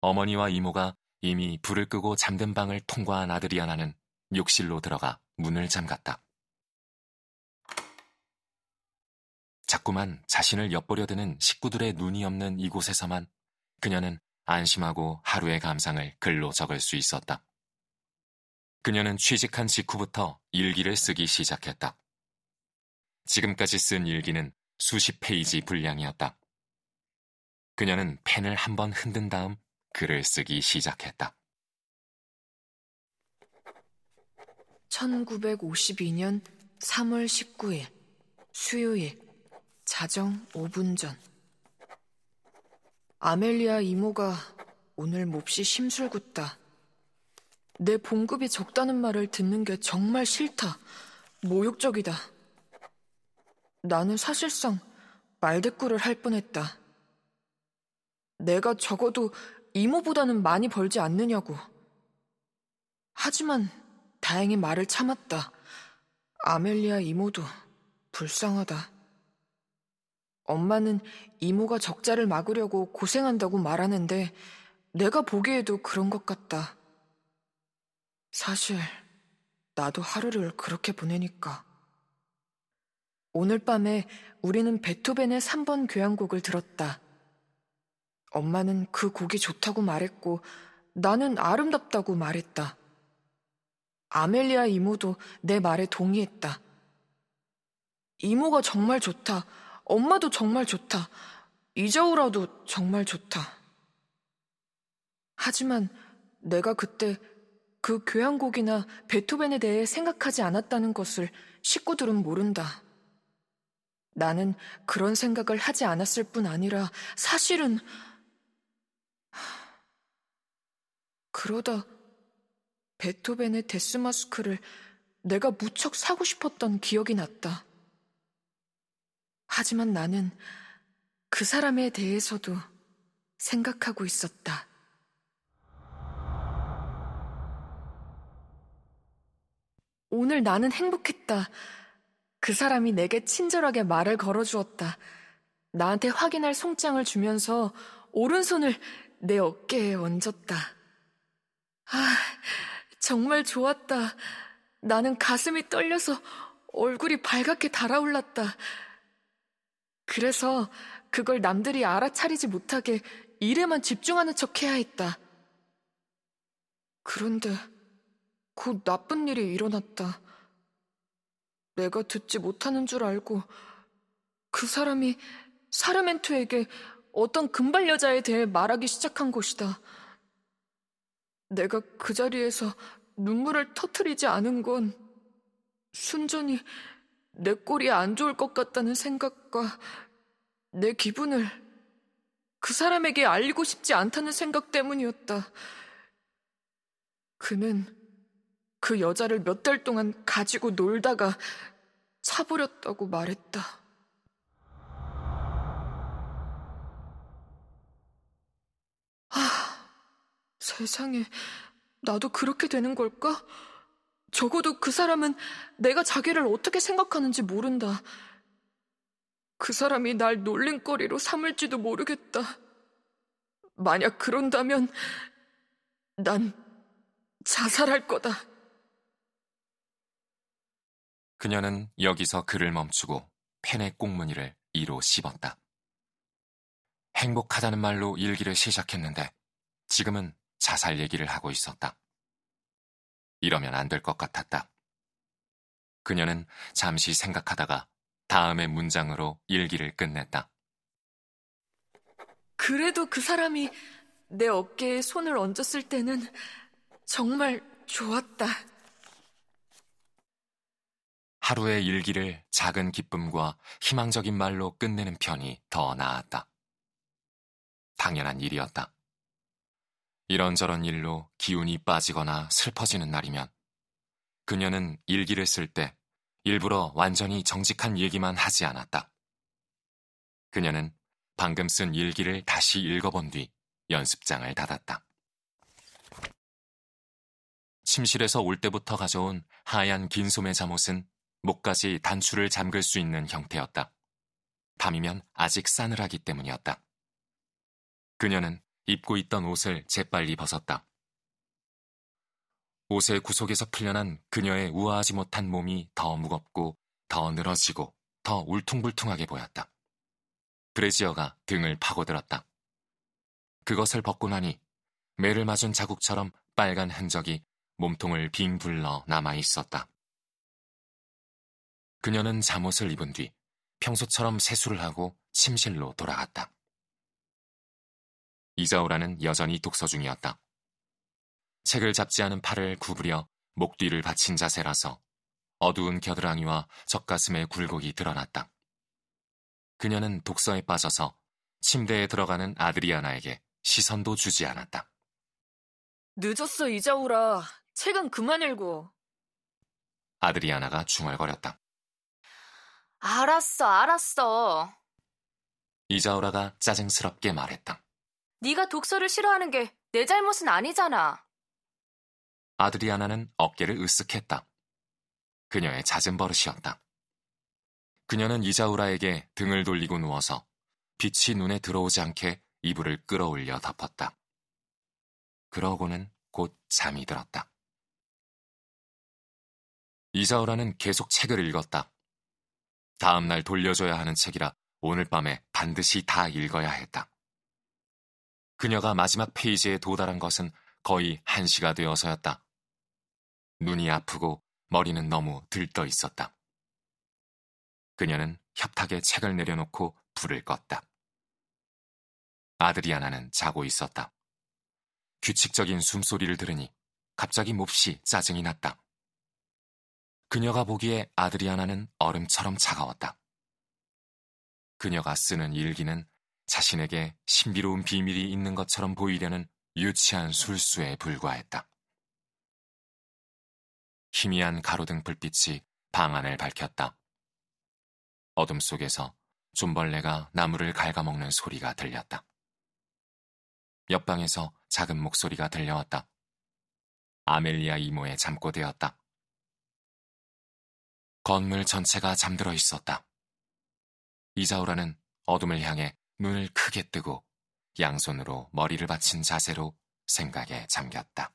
어머니와 이모가 이미 불을 끄고 잠든 방을 통과한 아들이 하나는 욕실로 들어가 문을 잠갔다. 자꾸만 자신을 엿보려 드는 식구들의 눈이 없는 이곳에서만 그녀는 안심하고 하루의 감상을 글로 적을 수 있었다. 그녀는 취직한 직후부터 일기를 쓰기 시작했다. 지금까지 쓴 일기는 수십 페이지 분량이었다. 그녀는 펜을 한 번 흔든 다음 글을 쓰기 시작했다. 1952년 3월 19일 수요일 자정 5분 전 아멜리아 이모가 오늘 몹시 심술궂다. 내 봉급이 적다는 말을 듣는 게 정말 싫다. 모욕적이다. 나는 사실상 말대꾸를 할 뻔했다. 내가 적어도 이모보다는 많이 벌지 않느냐고. 하지만 다행히 말을 참았다. 아멜리아 이모도 불쌍하다. 엄마는 이모가 적자를 막으려고 고생한다고 말하는데 내가 보기에도 그런 것 같다. 사실 나도 하루를 그렇게 보내니까. 오늘 밤에 우리는 베토벤의 3번 교향곡을 들었다. 엄마는 그 곡이 좋다고 말했고 나는 아름답다고 말했다. 아멜리아 이모도 내 말에 동의했다. 이모가 정말 좋다. 엄마도 정말 좋다. 이저우라도 정말 좋다. 하지만 내가 그때 그 교향곡이나 베토벤에 대해 생각하지 않았다는 것을 식구들은 모른다. 나는 그런 생각을 하지 않았을 뿐 아니라 사실은 그러다 베토벤의 데스마스크를 내가 무척 사고 싶었던 기억이 났다. 하지만 나는 그 사람에 대해서도 생각하고 있었다. 오늘 나는 행복했다. 그 사람이 내게 친절하게 말을 걸어주었다. 나한테 확인할 송장을 주면서 오른손을 내 어깨에 얹었다. 아, 정말 좋았다. 나는 가슴이 떨려서 얼굴이 발갛게 달아올랐다. 그래서 그걸 남들이 알아차리지 못하게 일에만 집중하는 척 해야 했다. 그런데 곧 나쁜 일이 일어났다. 내가 듣지 못하는 줄 알고 그 사람이 사르멘토에게 어떤 금발 여자에 대해 말하기 시작한 것이다. 내가 그 자리에서 눈물을 터트리지 않은 건 순전히 내 꼴이 안 좋을 것 같다는 생각과 내 기분을 그 사람에게 알리고 싶지 않다는 생각 때문이었다. 그는 그 여자를 몇 달 동안 가지고 놀다가 차버렸다고 말했다. 세상에, 나도 그렇게 되는 걸까? 적어도 그 사람은 내가 자기를 어떻게 생각하는지 모른다. 그 사람이 날 놀림거리로 삼을지도 모르겠다. 만약 그런다면 난 자살할 거다. 그녀는 여기서 글을 멈추고 펜의 꽁무니를 이로 씹었다. 행복하다는 말로 일기를 시작했는데 지금은 자살 얘기를 하고 있었다. 이러면 안 될 것 같았다. 그녀는 잠시 생각하다가 다음의 문장으로 일기를 끝냈다. 그래도 그 사람이 내 어깨에 손을 얹었을 때는 정말 좋았다. 하루의 일기를 작은 기쁨과 희망적인 말로 끝내는 편이 더 나았다. 당연한 일이었다. 이런저런 일로 기운이 빠지거나 슬퍼지는 날이면 그녀는 일기를 쓸 때 일부러 완전히 정직한 얘기만 하지 않았다. 그녀는 방금 쓴 일기를 다시 읽어본 뒤 연습장을 닫았다. 침실에서 올 때부터 가져온 하얀 긴 소매 잠옷은 목까지 단추를 잠글 수 있는 형태였다. 밤이면 아직 싸늘하기 때문이었다. 그녀는 입고 있던 옷을 재빨리 벗었다. 옷의 구속에서 풀려난 그녀의 우아하지 못한 몸이 더 무겁고 더 늘어지고 더 울퉁불퉁하게 보였다. 브레지어가 등을 파고들었다. 그것을 벗고 나니 매를 맞은 자국처럼 빨간 흔적이 몸통을 빙 둘러 남아 있었다. 그녀는 잠옷을 입은 뒤 평소처럼 세수를 하고 침실로 돌아갔다. 이자오라는 여전히 독서 중이었다. 책을 잡지 않은 팔을 구부려 목 뒤를 받친 자세라서 어두운 겨드랑이와 젖가슴의 굴곡이 드러났다. 그녀는 독서에 빠져서 침대에 들어가는 아드리아나에게 시선도 주지 않았다. 늦었어, 이자오라. 책은 그만 읽고. 아드리아나가 중얼거렸다. 알았어, 알았어. 이자오라가 짜증스럽게 말했다. 네가 독서를 싫어하는 게 내 잘못은 아니잖아. 아드리아나는 어깨를 으쓱했다. 그녀의 잦은 버릇이었다. 그녀는 이자우라에게 등을 돌리고 누워서 빛이 눈에 들어오지 않게 이불을 끌어올려 덮었다. 그러고는 곧 잠이 들었다. 이자우라는 계속 책을 읽었다. 다음날 돌려줘야 하는 책이라 오늘 밤에 반드시 다 읽어야 했다. 그녀가 마지막 페이지에 도달한 것은 거의 한시가 되어서였다. 눈이 아프고 머리는 너무 들떠 있었다. 그녀는 협탁에 책을 내려놓고 불을 껐다. 아드리아나는 자고 있었다. 규칙적인 숨소리를 들으니 갑자기 몹시 짜증이 났다. 그녀가 보기에 아드리아나는 얼음처럼 차가웠다. 그녀가 쓰는 일기는 자신에게 신비로운 비밀이 있는 것처럼 보이려는 유치한 술수에 불과했다. 희미한 가로등 불빛이 방 안을 밝혔다. 어둠 속에서 좀벌레가 나무를 갉아먹는 소리가 들렸다. 옆방에서 작은 목소리가 들려왔다. 아멜리아 이모의 잠꼬대였다. 건물 전체가 잠들어 있었다. 이자우라는 어둠을 향해 눈을 크게 뜨고 양손으로 머리를 받친 자세로 생각에 잠겼다.